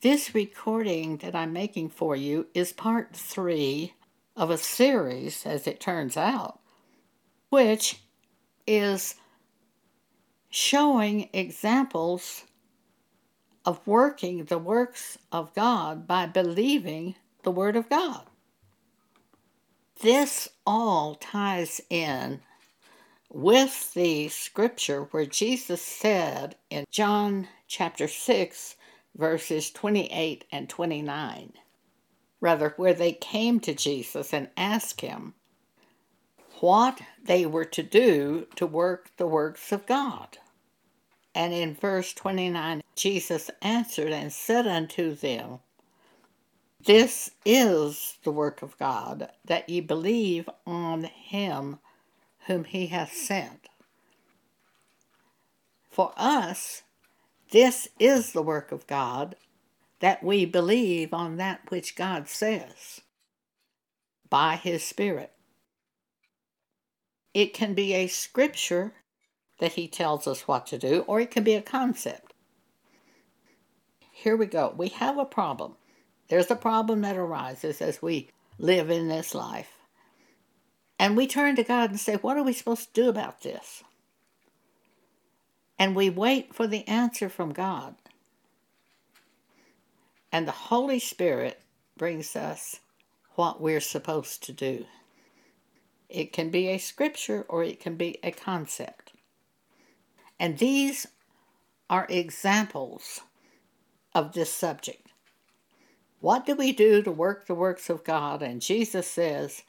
This recording that I'm making for you is part three of a series, as it turns out, which is showing examples of working the works of God by believing the Word of God. This all ties in with the scripture where Jesus said in John chapter 6, verses 28 and 29, rather, where they came to Jesus and asked him what they were to do to work the works of God. And in verse 29, Jesus answered and said unto them, This is the work of God, that ye believe on him whom he hath sent. For us, this is the work of God, that we believe on that which God says by his Spirit. It can be a scripture that he tells us what to do, or it can be a concept. Here we go. We have a problem. There's a problem that arises as we live in this life. And we turn to God and say, What are we supposed to do about this? And we wait for the answer from God. And the Holy Spirit brings us what we're supposed to do. It can be a scripture or it can be a concept. And these are examples of this subject. What do we do to work the works of God? And Jesus says,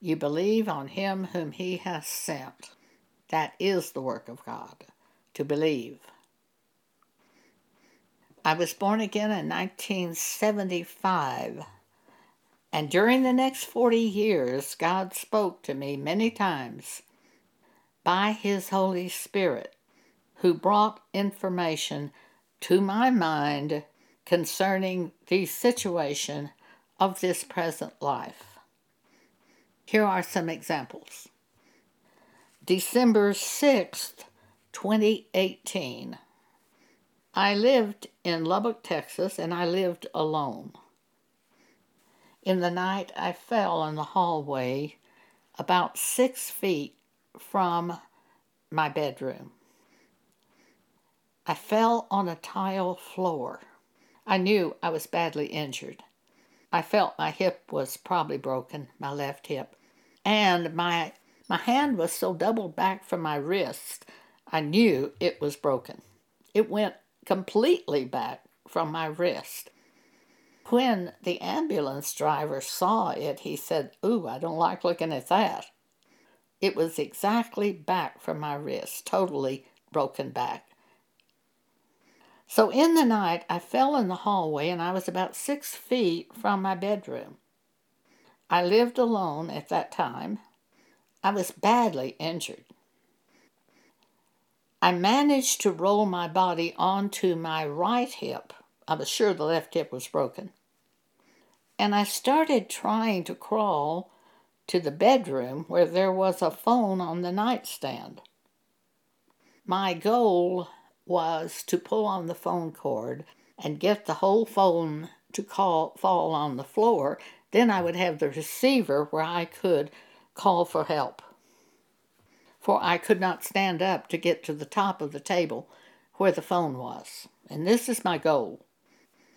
You believe on him whom he has sent. That is the work of God, to believe. I was born again in 1975. And during the next 40 years, God spoke to me many times by His Holy Spirit who brought information to my mind concerning the situation of this present life. Here are some examples. December 6th, 2018. I lived in Lubbock, Texas, and I lived alone. In the night, I fell in the hallway about six feet from my bedroom. I fell on a tile floor. I knew I was badly injured. I felt my hip was probably broken, my left hip, and my my hand was so doubled back from my wrist, I knew it was broken. It went completely back from my wrist. When the ambulance driver saw it, he said, Ooh, I don't like looking at that. It was exactly back from my wrist, totally broken back. So in the night, I fell in the hallway and I was about six feet from my bedroom. I lived alone at that time. I was badly injured. I managed to roll my body onto my right hip. I was sure the left hip was broken. And I started trying to crawl to the bedroom where there was a phone on the nightstand. My goal was to pull on the phone cord and get the whole phone to call, fall on the floor. Then I would have the receiver where I could call for help. For I could not stand up to get to the top of the table where the phone was. And this is my goal.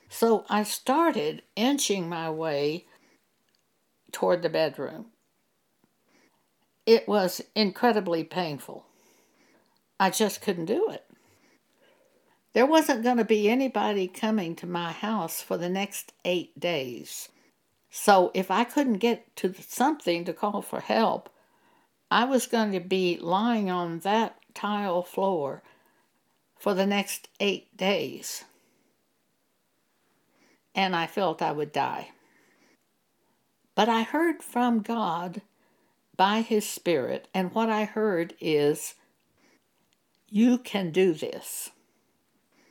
So I started inching my way toward the bedroom. It was incredibly painful. I just couldn't do it. There wasn't going to be anybody coming to my house for the next eight days. So if I couldn't get to something to call for help, I was going to be lying on that tile floor for the next eight days. And I felt I would die. But I heard from God by His Spirit, and what I heard is, You can do this.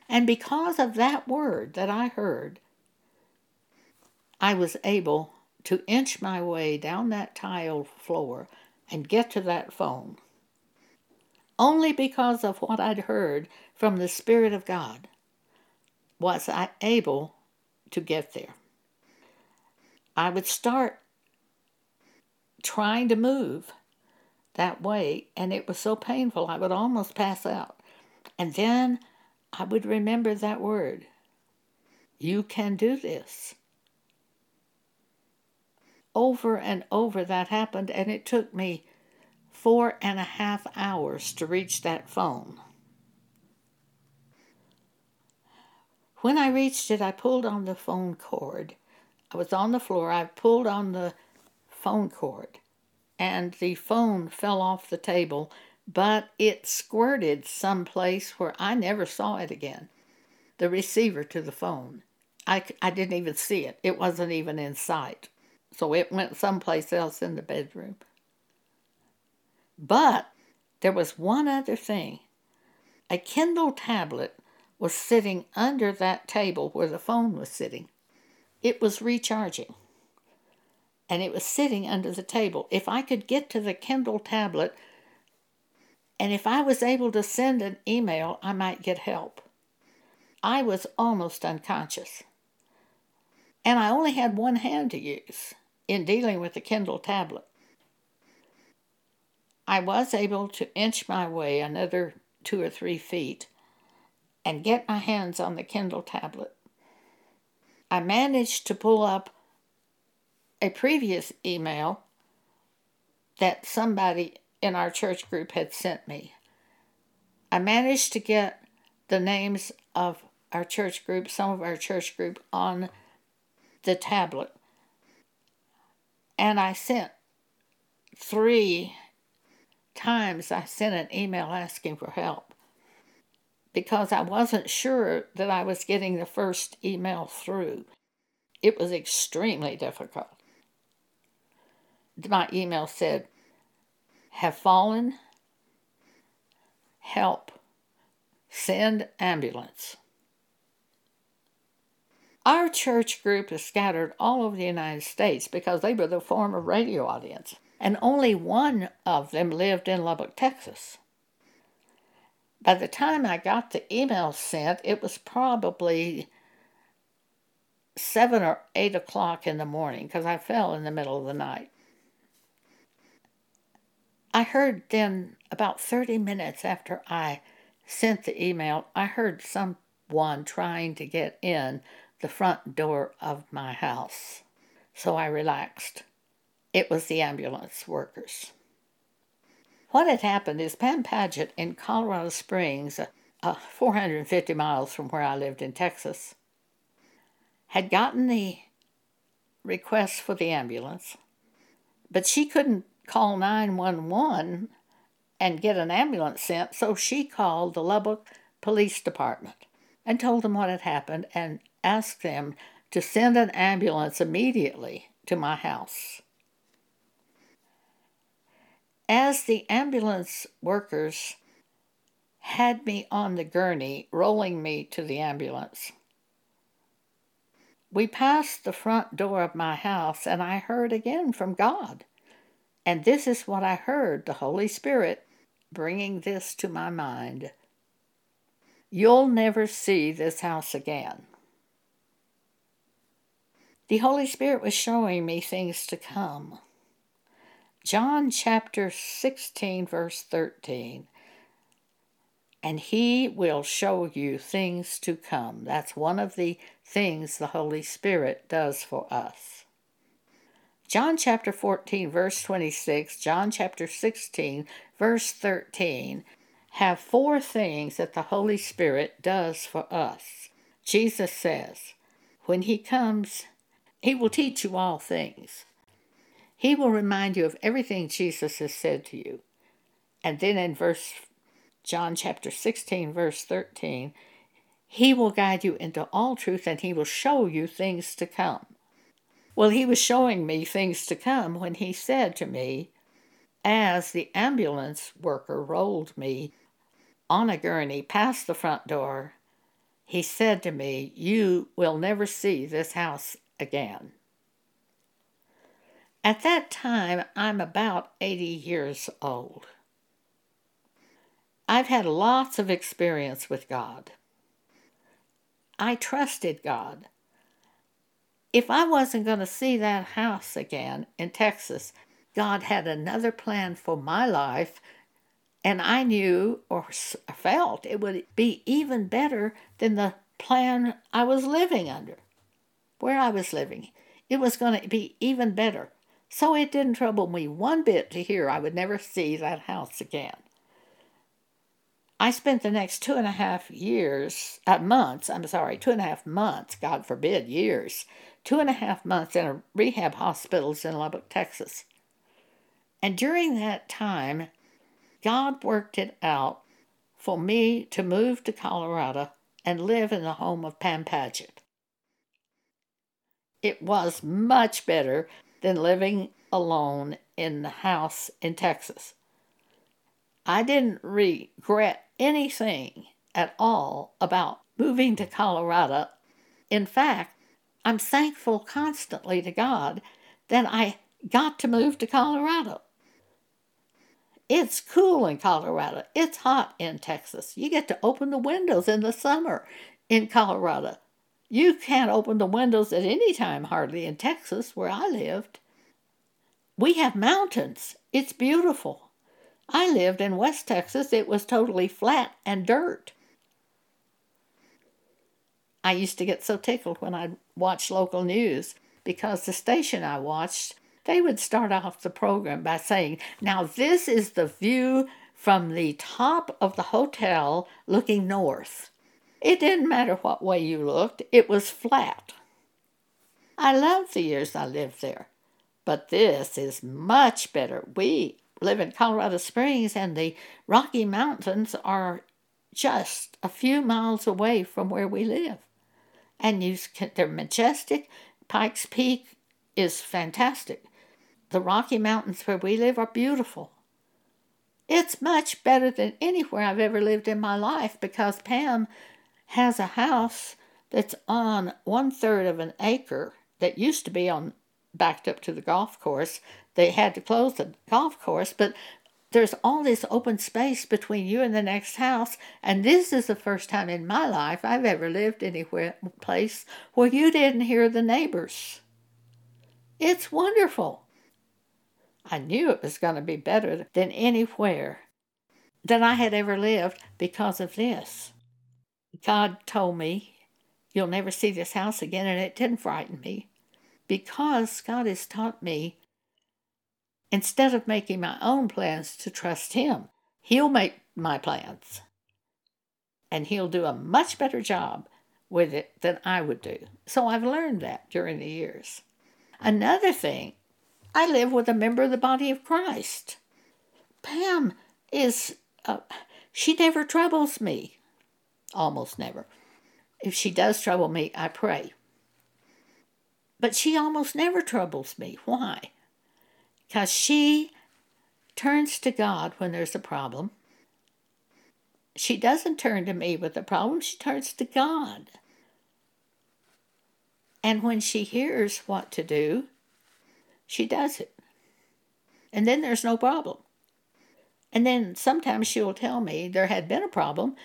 And because of that word that I heard, I was able to inch my way down that tile floor and get to that phone. Only because of what I'd heard from the Spirit of God was I able to get there. I would start trying to move that way, and it was so painful I would almost pass out. And then I would remember that word You can do this. Over and over that happened, and it took me four and a half hours to reach that phone. When I reached it, I pulled on the phone cord. I was on the floor. I pulled on the phone cord, and the phone fell off the table, but it squirted someplace where I never saw it again. The receiver to the phone. I, I didn't even see it, it wasn't even in sight. So it went someplace else in the bedroom. But there was one other thing a Kindle tablet was sitting under that table where the phone was sitting. It was recharging. And it was sitting under the table. If I could get to the Kindle tablet, and if I was able to send an email, I might get help. I was almost unconscious. And I only had one hand to use in dealing with the Kindle tablet. I was able to inch my way another two or three feet and get my hands on the Kindle tablet. I managed to pull up a previous email that somebody in our church group had sent me. I managed to get the names of our church group, some of our church group, on the tablet. And I sent three times I sent an email asking for help because I wasn't sure that I was getting the first email through. It was extremely difficult. My email said, Have fallen, help, send ambulance. Our church group is scattered all over the United States because they were the former radio audience, and only one of them lived in Lubbock, Texas. By the time I got the email sent, it was probably seven or eight o'clock in the morning because I fell in the middle of the night. I heard then, about 30 minutes after I sent the email, I heard someone trying to get in the front door of my house. So I relaxed. It was the ambulance workers. What had happened is Pam Paget in Colorado Springs, uh, 450 miles from where I lived in Texas, had gotten the request for the ambulance, but she couldn't call 911 and get an ambulance sent, so she called the Lubbock Police Department and told them what had happened and asked them to send an ambulance immediately to my house. As the ambulance workers had me on the gurney, rolling me to the ambulance, we passed the front door of my house, and I heard again from God. And this is what I heard the Holy Spirit bringing this to my mind. You'll never see this house again. The Holy Spirit was showing me things to come. John chapter 16, verse 13. And he will show you things to come. That's one of the things the Holy Spirit does for us. John chapter 14, verse 26, John chapter 16, verse 13 have four things that the Holy Spirit does for us. Jesus says, When he comes, he will teach you all things. He will remind you of everything Jesus has said to you. And then in verse John chapter 16 verse 13, he will guide you into all truth and he will show you things to come. Well, he was showing me things to come when he said to me, as the ambulance worker rolled me on a gurney past the front door, he said to me, You will never see this house again. At that time, I'm about 80 years old. I've had lots of experience with God. I trusted God. if I wasn't going to see that house again in Texas, God had another plan for my life. And I knew or felt it would be even better than the plan I was living under, where I was living. It was going to be even better. So it didn't trouble me one bit to hear I would never see that house again. I spent the next two and a half years, uh, months, I'm sorry, two and a half months, God forbid, years, two and a half months in a rehab hospitals in Lubbock, Texas. And during that time, God worked it out for me to move to Colorado and live in the home of Pam Paget. It was much better than living alone in the house in Texas. I didn't regret anything at all about moving to Colorado. In fact, I'm thankful constantly to God that I got to move to Colorado. It's cool in Colorado. It's hot in Texas. You get to open the windows in the summer in Colorado. You can't open the windows at any time, hardly in Texas, where I lived. We have mountains. It's beautiful. I lived in West Texas. It was totally flat and dirt. I used to get so tickled when I'd watch local news because the station I watched they would start off the program by saying, Now, this is the view from the top of the hotel looking north. It didn't matter what way you looked, it was flat. I loved the years I lived there, but this is much better. We live in Colorado Springs, and the Rocky Mountains are just a few miles away from where we live. And you can, they're majestic. Pikes Peak is fantastic. The Rocky Mountains where we live are beautiful. It's much better than anywhere I've ever lived in my life because Pam has a house that's on one third of an acre that used to be on backed up to the golf course. They had to close the golf course, but there's all this open space between you and the next house, and this is the first time in my life I've ever lived anywhere place where you didn't hear the neighbors. It's wonderful. I knew it was going to be better than anywhere that I had ever lived because of this. God told me, You'll never see this house again, and it didn't frighten me because God has taught me instead of making my own plans to trust Him, He'll make my plans. And He'll do a much better job with it than I would do. So I've learned that during the years. Another thing I live with a member of the body of Christ. Pam is, uh, she never troubles me. Almost never. If she does trouble me, I pray. But she almost never troubles me. Why? Because she turns to God when there's a problem. She doesn't turn to me with a problem, she turns to God. And when she hears what to do, she does it. And then there's no problem. And then sometimes she'll tell me there had been a problem,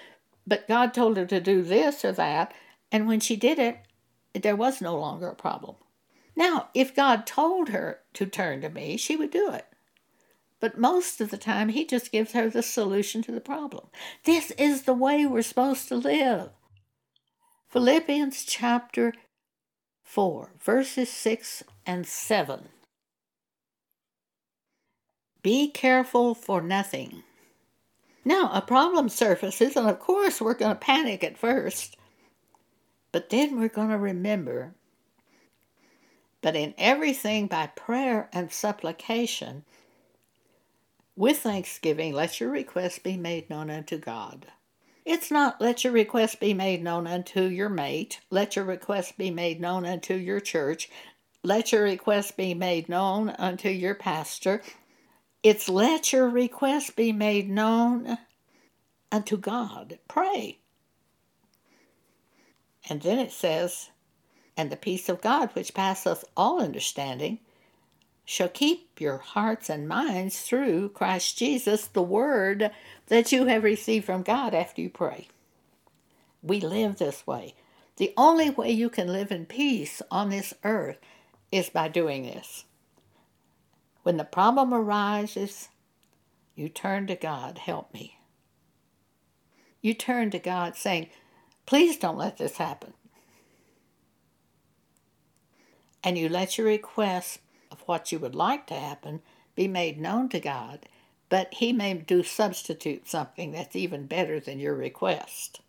but God told her to do this or that. And when she did it, there was no longer a problem. Now, if God told her to turn to me, she would do it. But most of the time, He just gives her the solution to the problem. This is the way we're supposed to live. Philippians chapter 4, verses 6 and 7. Be careful for nothing. Now, a problem surfaces, and of course, we're going to panic at first. But then we're going to remember. But in everything by prayer and supplication, with thanksgiving, let your requests be made known unto God. It's not let your request be made known unto your mate, let your request be made known unto your church, let your request be made known unto your pastor, it's let your request be made known unto God. Pray. And then it says, And the peace of God, which passeth all understanding, shall keep your hearts and minds through Christ Jesus, the word that you have received from God after you pray. We live this way. The only way you can live in peace on this earth is by doing this. When the problem arises, you turn to God, help me. You turn to God saying, please don't let this happen. And you let your request of what you would like to happen be made known to God, but He may do substitute something that's even better than your request.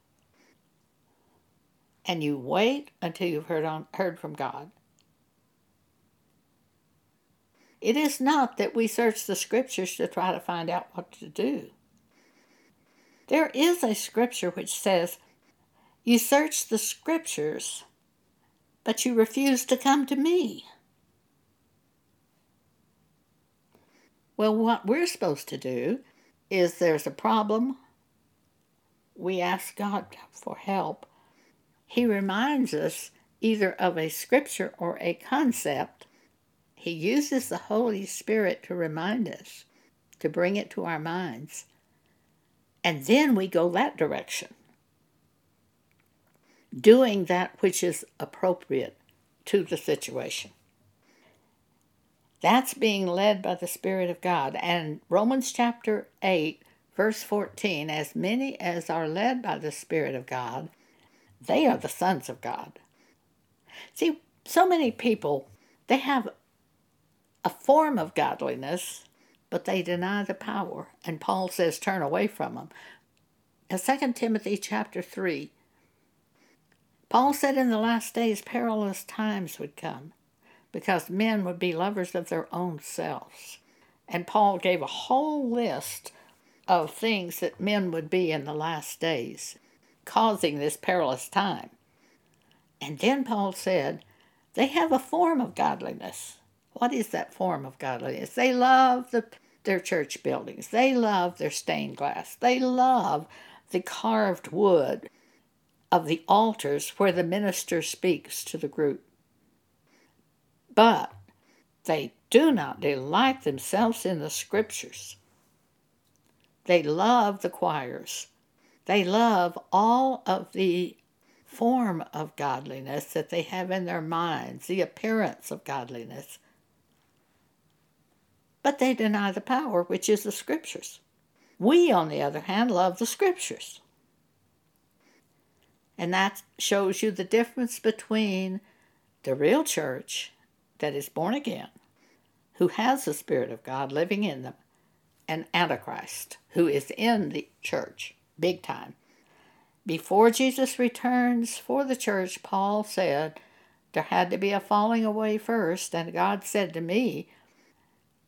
And you wait until you've heard, on, heard from God. It is not that we search the scriptures to try to find out what to do. There is a scripture which says, You search the scriptures, but you refuse to come to me. Well, what we're supposed to do is there's a problem, we ask God for help. He reminds us either of a scripture or a concept he uses the Holy Spirit to remind us, to bring it to our minds. And then we go that direction, doing that which is appropriate to the situation. That's being led by the Spirit of God. And Romans chapter 8, verse 14 as many as are led by the Spirit of God, they are the sons of God. See, so many people, they have a form of godliness, but they deny the power. And Paul says, turn away from them. Now, 2 Timothy chapter 3, Paul said in the last days perilous times would come because men would be lovers of their own selves. And Paul gave a whole list of things that men would be in the last days, causing this perilous time. And then Paul said, they have a form of godliness, what is that form of godliness? They love the, their church buildings. They love their stained glass. They love the carved wood of the altars where the minister speaks to the group. But they do not delight themselves in the scriptures. They love the choirs. They love all of the form of godliness that they have in their minds, the appearance of godliness but they deny the power which is the Scriptures. We, on the other hand, love the Scriptures. And that shows you the difference between the real church that is born again, who has the Spirit of God living in them, and Antichrist, who is in the church, big time. Before Jesus returns for the church, Paul said there had to be a falling away first, and God said to me,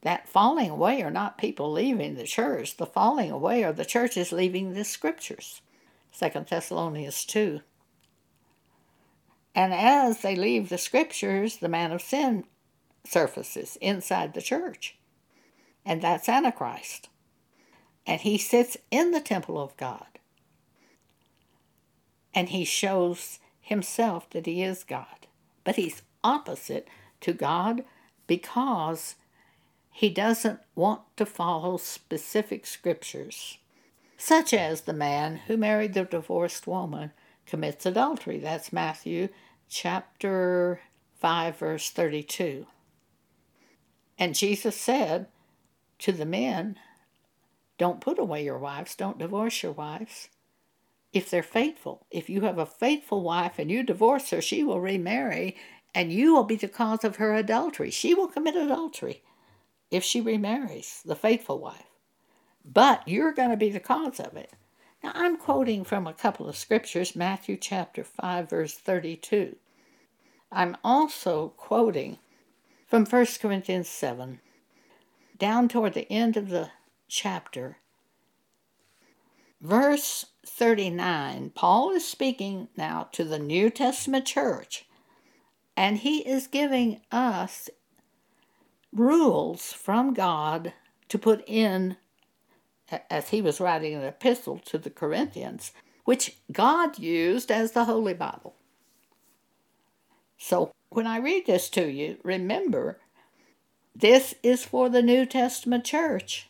that falling away are not people leaving the church. The falling away are the churches leaving the scriptures. 2 Thessalonians 2. And as they leave the scriptures, the man of sin surfaces inside the church. And that's Antichrist. And he sits in the temple of God. And he shows himself that he is God. But he's opposite to God because he doesn't want to follow specific scriptures, such as the man who married the divorced woman commits adultery. That's Matthew chapter 5, verse 32. And Jesus said to the men, Don't put away your wives, don't divorce your wives. If they're faithful, if you have a faithful wife and you divorce her, she will remarry and you will be the cause of her adultery. She will commit adultery if she remarries, the faithful wife. But you're going to be the cause of it. Now, I'm quoting from a couple of scriptures, Matthew chapter 5, verse 32. I'm also quoting from 1 Corinthians 7, down toward the end of the chapter. Verse 39, Paul is speaking now to the New Testament church, and he is giving us rules from God to put in, as he was writing an epistle to the Corinthians, which God used as the Holy Bible. So when I read this to you, remember this is for the New Testament church.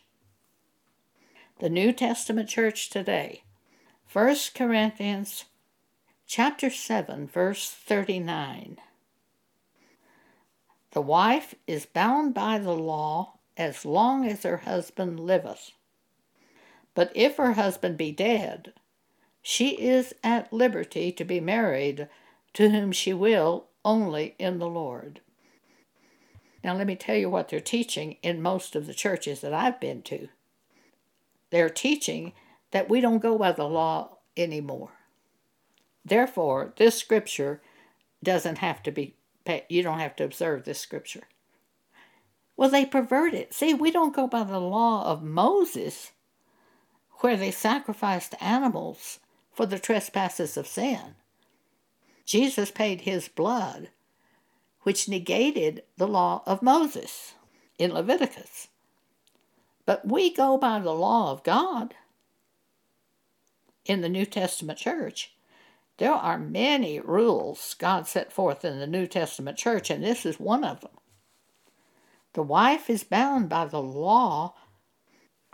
The New Testament church today. 1 Corinthians chapter 7, verse 39. The wife is bound by the law as long as her husband liveth. But if her husband be dead, she is at liberty to be married to whom she will only in the Lord. Now, let me tell you what they're teaching in most of the churches that I've been to. They're teaching that we don't go by the law anymore. Therefore, this scripture doesn't have to be, you don't have to observe this scripture. Well, they pervert it. See, we don't go by the law of Moses, where they sacrificed animals for the trespasses of sin. Jesus paid his blood, which negated the law of Moses in Leviticus. But we go by the law of God in the New Testament church. There are many rules God set forth in the New Testament church, and this is one of them. The wife is bound by the law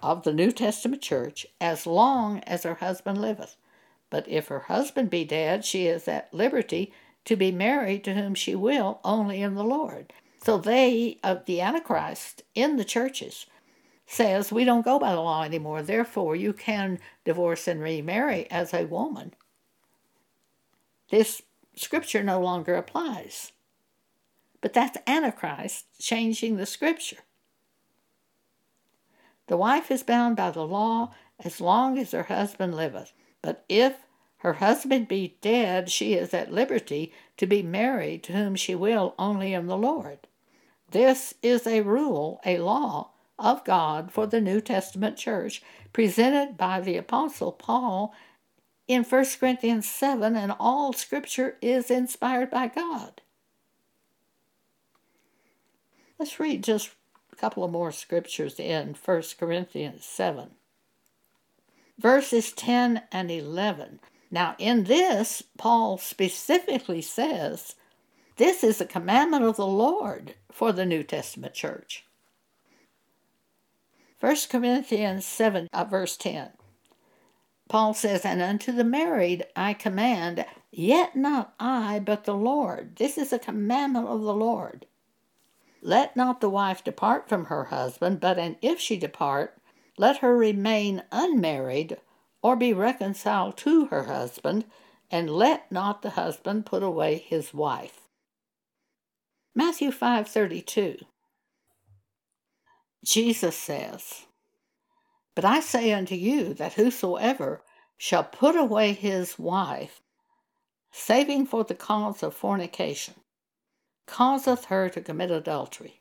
of the New Testament church as long as her husband liveth. But if her husband be dead, she is at liberty to be married to whom she will, only in the Lord. So they of the Antichrist in the churches says we don't go by the law anymore, therefore you can divorce and remarry as a woman. This scripture no longer applies. But that's Antichrist changing the scripture. The wife is bound by the law as long as her husband liveth. But if her husband be dead, she is at liberty to be married to whom she will only in the Lord. This is a rule, a law of God for the New Testament church, presented by the Apostle Paul in 1 Corinthians 7, and all scripture is inspired by God. Let's read just a couple of more scriptures in 1 Corinthians 7. Verses 10 and 11. Now, in this, Paul specifically says, This is a commandment of the Lord for the New Testament church. 1 Corinthians 7, uh, verse 10. Paul says, And unto the married I command, yet not I, but the Lord. This is a commandment of the Lord. Let not the wife depart from her husband, but and if she depart, let her remain unmarried, or be reconciled to her husband, and let not the husband put away his wife. Matthew 5:32 Jesus says, But I say unto you that whosoever shall put away his wife, saving for the cause of fornication, causeth her to commit adultery.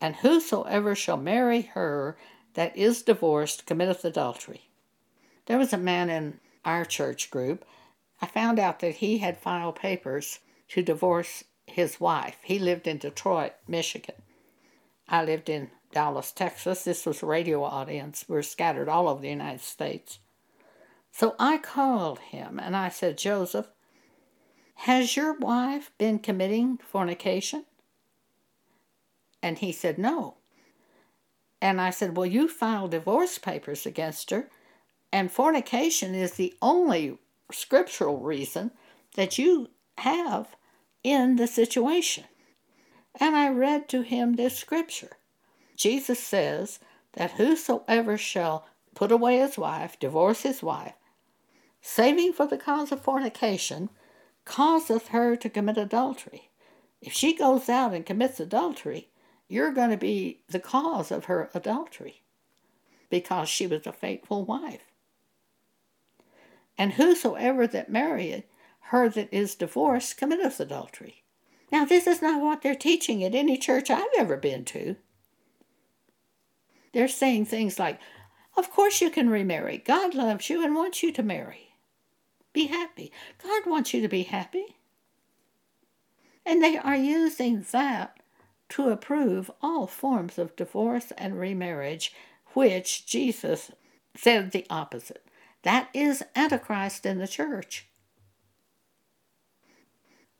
And whosoever shall marry her that is divorced committeth adultery. There was a man in our church group. I found out that he had filed papers to divorce his wife. He lived in Detroit, Michigan. I lived in Dallas, Texas. This was a radio audience. We're scattered all over the United States. So I called him and I said, Joseph, has your wife been committing fornication? And he said, No. And I said, Well, you filed divorce papers against her, and fornication is the only scriptural reason that you have in the situation. And I read to him this scripture. Jesus says that whosoever shall put away his wife, divorce his wife, saving for the cause of fornication, causeth her to commit adultery. If she goes out and commits adultery, you're going to be the cause of her adultery because she was a faithful wife. And whosoever that marrieth her that is divorced committeth adultery. Now, this is not what they're teaching at any church I've ever been to. They're saying things like, Of course you can remarry. God loves you and wants you to marry. Be happy. God wants you to be happy. And they are using that to approve all forms of divorce and remarriage, which Jesus said the opposite. That is Antichrist in the church.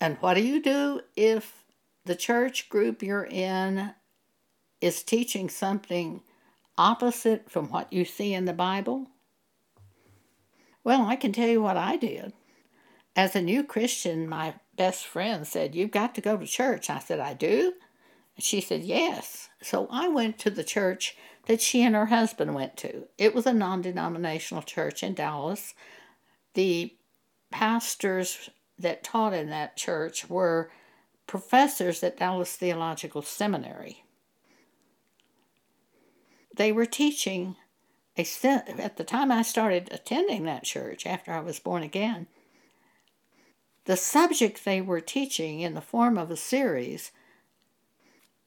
And what do you do if the church group you're in is teaching something opposite from what you see in the Bible? Well, I can tell you what I did. as a new Christian, my best friend said, You've got to go to church. I said, I do? And she said, Yes. So I went to the church that she and her husband went to. It was a non denominational church in Dallas. The pastors that taught in that church were professors at Dallas Theological Seminary. They were teaching a at the time I started attending that church after I was born again. The subject they were teaching in the form of a series,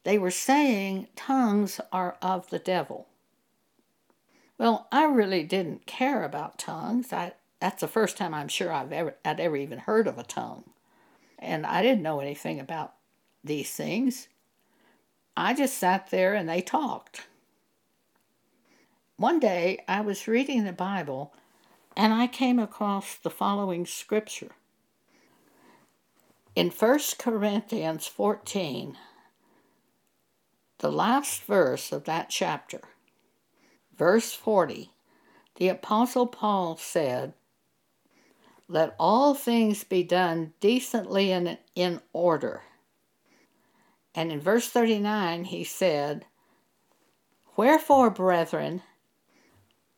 they were saying tongues are of the devil. Well, I really didn't care about tongues. I that's the first time I'm sure I've ever I'd ever even heard of a tongue. And I didn't know anything about these things. I just sat there and they talked. One day I was reading the Bible and I came across the following scripture. In 1 Corinthians 14, the last verse of that chapter, verse 40, the Apostle Paul said, let all things be done decently and in order. And in verse 39, he said, Wherefore, brethren,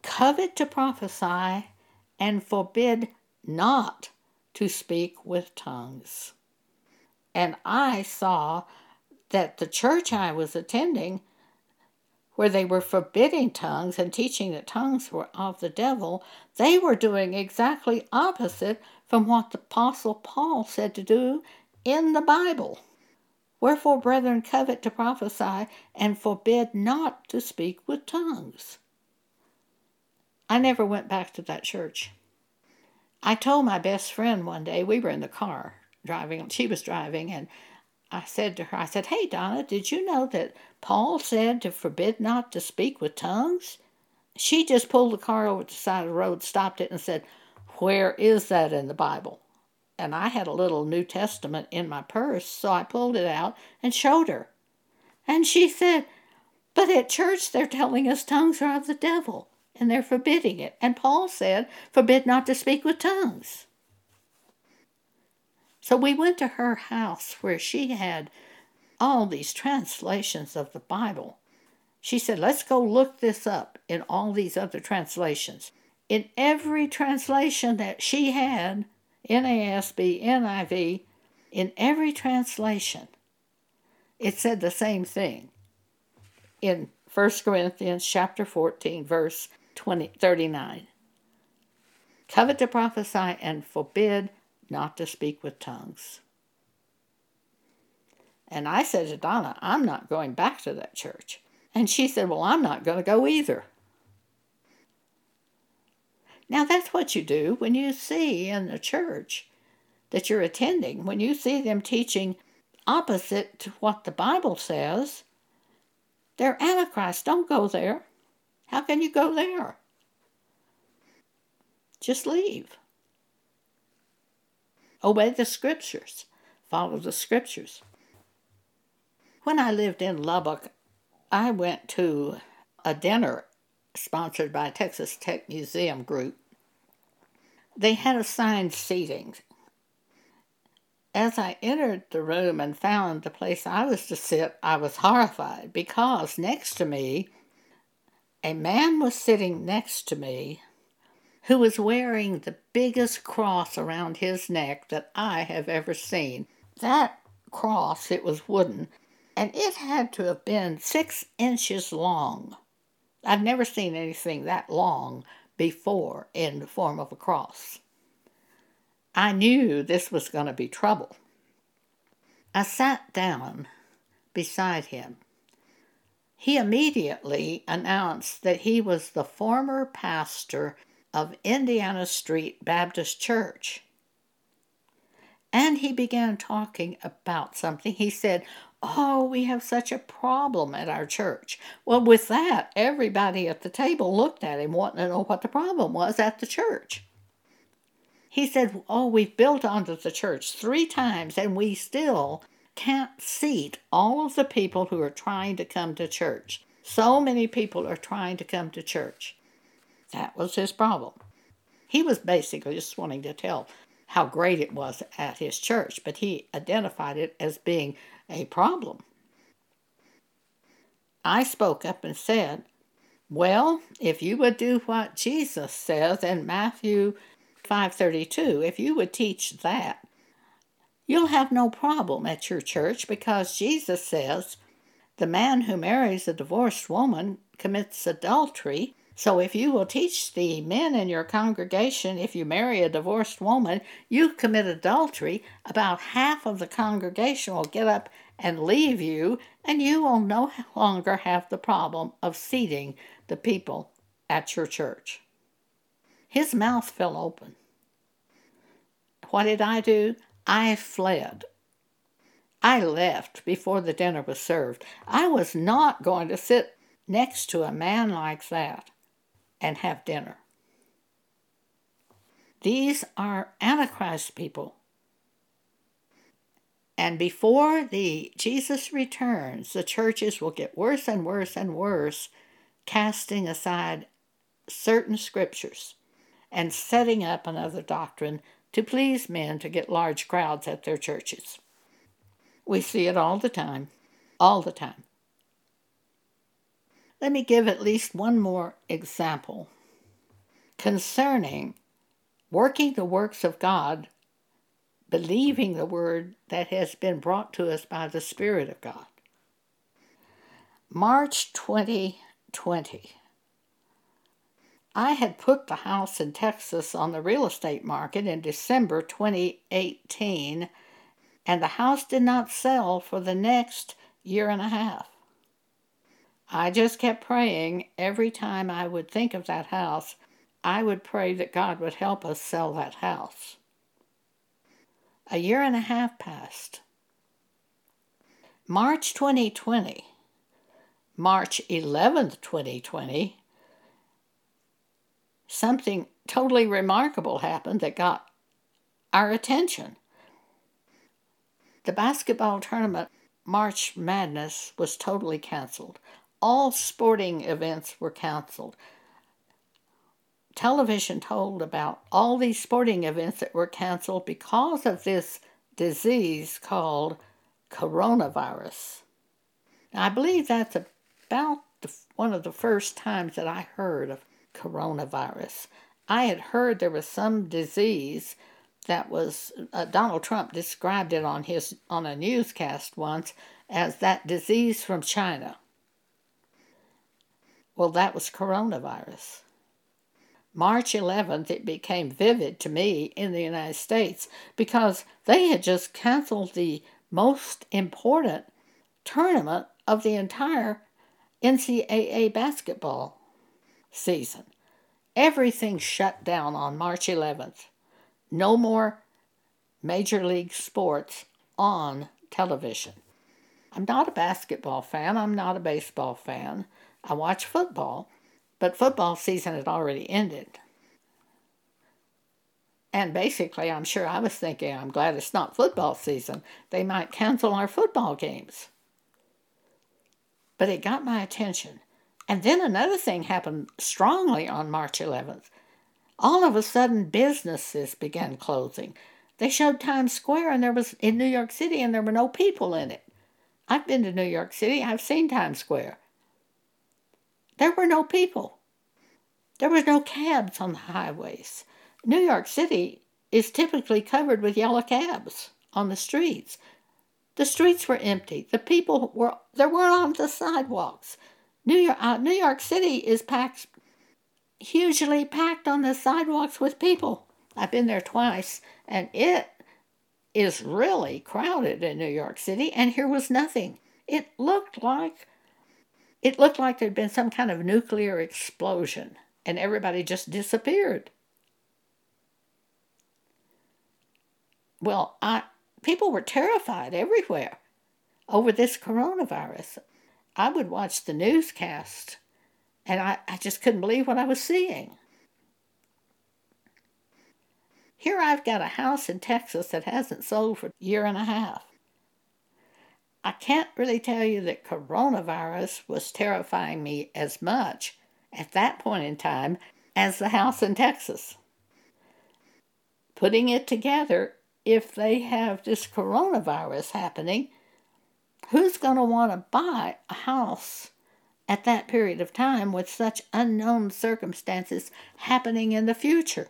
covet to prophesy and forbid not to speak with tongues. And I saw that the church I was attending where they were forbidding tongues and teaching that tongues were of the devil, they were doing exactly opposite from what the Apostle Paul said to do in the Bible. Wherefore, brethren, covet to prophesy and forbid not to speak with tongues. I never went back to that church. I told my best friend one day, we were in the car driving, she was driving, and I said to her, I said, Hey, Donna, did you know that Paul said to forbid not to speak with tongues? She just pulled the car over to the side of the road, stopped it, and said, Where is that in the Bible? And I had a little New Testament in my purse, so I pulled it out and showed her. And she said, But at church they're telling us tongues are of the devil, and they're forbidding it. And Paul said, Forbid not to speak with tongues. So we went to her house where she had all these translations of the Bible. She said, Let's go look this up in all these other translations. In every translation that she had, NASB, NIV, in every translation, it said the same thing. In 1 Corinthians chapter 14, verse 20, 39. Covet to prophesy and forbid not to speak with tongues. And I said to Donna, I'm not going back to that church. And she said, Well, I'm not going to go either. Now, that's what you do when you see in the church that you're attending, when you see them teaching opposite to what the Bible says, they're Antichrist. Don't go there. How can you go there? Just leave. Obey the scriptures. Follow the scriptures. When I lived in Lubbock, I went to a dinner sponsored by Texas Tech Museum Group. They had assigned seating. As I entered the room and found the place I was to sit, I was horrified because next to me, a man was sitting next to me who was wearing the biggest cross around his neck that I have ever seen. That cross, it was wooden, and it had to have been six inches long. I've never seen anything that long before in the form of a cross. I knew this was going to be trouble. I sat down beside him. He immediately announced that he was the former pastor of Indiana Street Baptist Church. And he began talking about something. He said, Oh, we have such a problem at our church. Well, with that, everybody at the table looked at him, wanting to know what the problem was at the church. He said, Oh, we've built onto the church three times, and we still can't seat all of the people who are trying to come to church. So many people are trying to come to church. That was his problem. He was basically just wanting to tell how great it was at his church, but he identified it as being a problem. I spoke up and said, Well, if you would do what Jesus says in Matthew 5:32, if you would teach that, you'll have no problem at your church because Jesus says the man who marries a divorced woman commits adultery so if you will teach the men in your congregation, if you marry a divorced woman, you commit adultery, about half of the congregation will get up and leave you, and you will no longer have the problem of seating the people at your church. His mouth fell open. What did I do? I fled. I left before the dinner was served. I was not going to sit next to a man like that and have dinner. These are Antichrist people. And before the Jesus returns, the churches will get worse and worse and worse, casting aside certain scriptures and setting up another doctrine to please men to get large crowds at their churches. We see it all the time, all the time. Let me give at least one more example concerning working the works of God, believing the word that has been brought to us by the Spirit of God. March 2020. I had put the house in Texas on the real estate market in December 2018, and the house did not sell for the next year and a half. I just kept praying every time I would think of that house. I would pray that God would help us sell that house. A year and a half passed. March 2020, March 11th, 2020, something totally remarkable happened that got our attention. The basketball tournament, March Madness, was totally canceled all sporting events were canceled. Television told about all these sporting events that were canceled because of this disease called coronavirus. Now, I believe that's about the, one of the first times that I heard of coronavirus. I had heard there was some disease that was uh, Donald Trump described it on his on a newscast once as that disease from China. Well, that was coronavirus. March 11th, it became vivid to me in the United States because they had just canceled the most important tournament of the entire NCAA basketball season. Everything shut down on March 11th. No more major league sports on television. I'm not a basketball fan, I'm not a baseball fan. I watch football, but football season had already ended. And basically, I'm sure I was thinking, I'm glad it's not football season. They might cancel our football games. But it got my attention. And then another thing happened strongly on March 11th. All of a sudden, businesses began closing. They showed Times Square, and there was in New York City, and there were no people in it. I've been to New York City. I've seen Times Square. There were no people. There was no cabs on the highways. New York City is typically covered with yellow cabs on the streets. The streets were empty. The people were there weren't on the sidewalks. New York, uh, New York City is packed, hugely packed on the sidewalks with people. I've been there twice, and it is really crowded in New York City, and here was nothing. It looked like it looked like there'd been some kind of nuclear explosion and everybody just disappeared. Well, I, people were terrified everywhere over this coronavirus. I would watch the newscast and I, I just couldn't believe what I was seeing. Here I've got a house in Texas that hasn't sold for a year and a half. I can't really tell you that coronavirus was terrifying me as much at that point in time as the house in Texas. putting it together if they have this coronavirus happening. Who's going to want to buy a house at that period of time with such unknown circumstances happening in the future?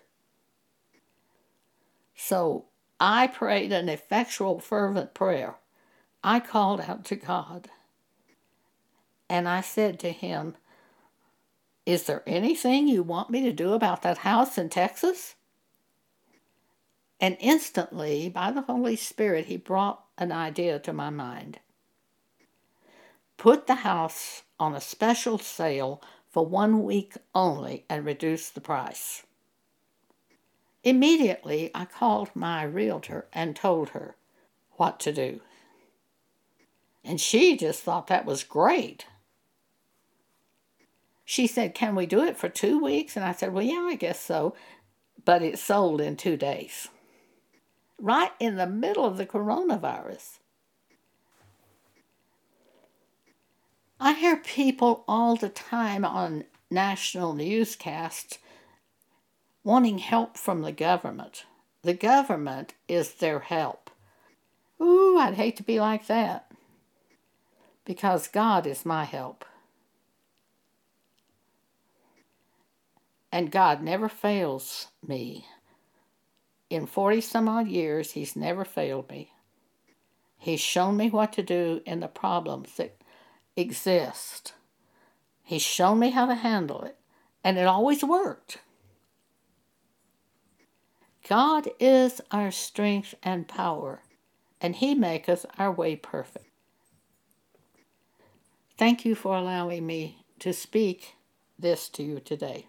So I prayed an effectual, fervent prayer. I called out to God. And I said to him, Is there anything you want me to do about that house in Texas? And instantly, by the Holy Spirit, he brought an idea to my mind. Put the house on a special sale for one week only and reduce the price. Immediately, I called my realtor and told her what to do. And she just thought that was great. She said, Can we do it for two weeks? And I said, Well, yeah, I guess so. But it sold in two days. Right in the middle of the coronavirus. I hear people all the time on national newscasts wanting help from the government. The government is their help. Ooh, I'd hate to be like that. Because God is my help. And God never fails me. In 40 some odd years, He's never failed me. He's shown me what to do in the problems that exist. He's shown me how to handle it, and it always worked. God is our strength and power, and He maketh our way perfect. Thank you for allowing me to speak this to you today.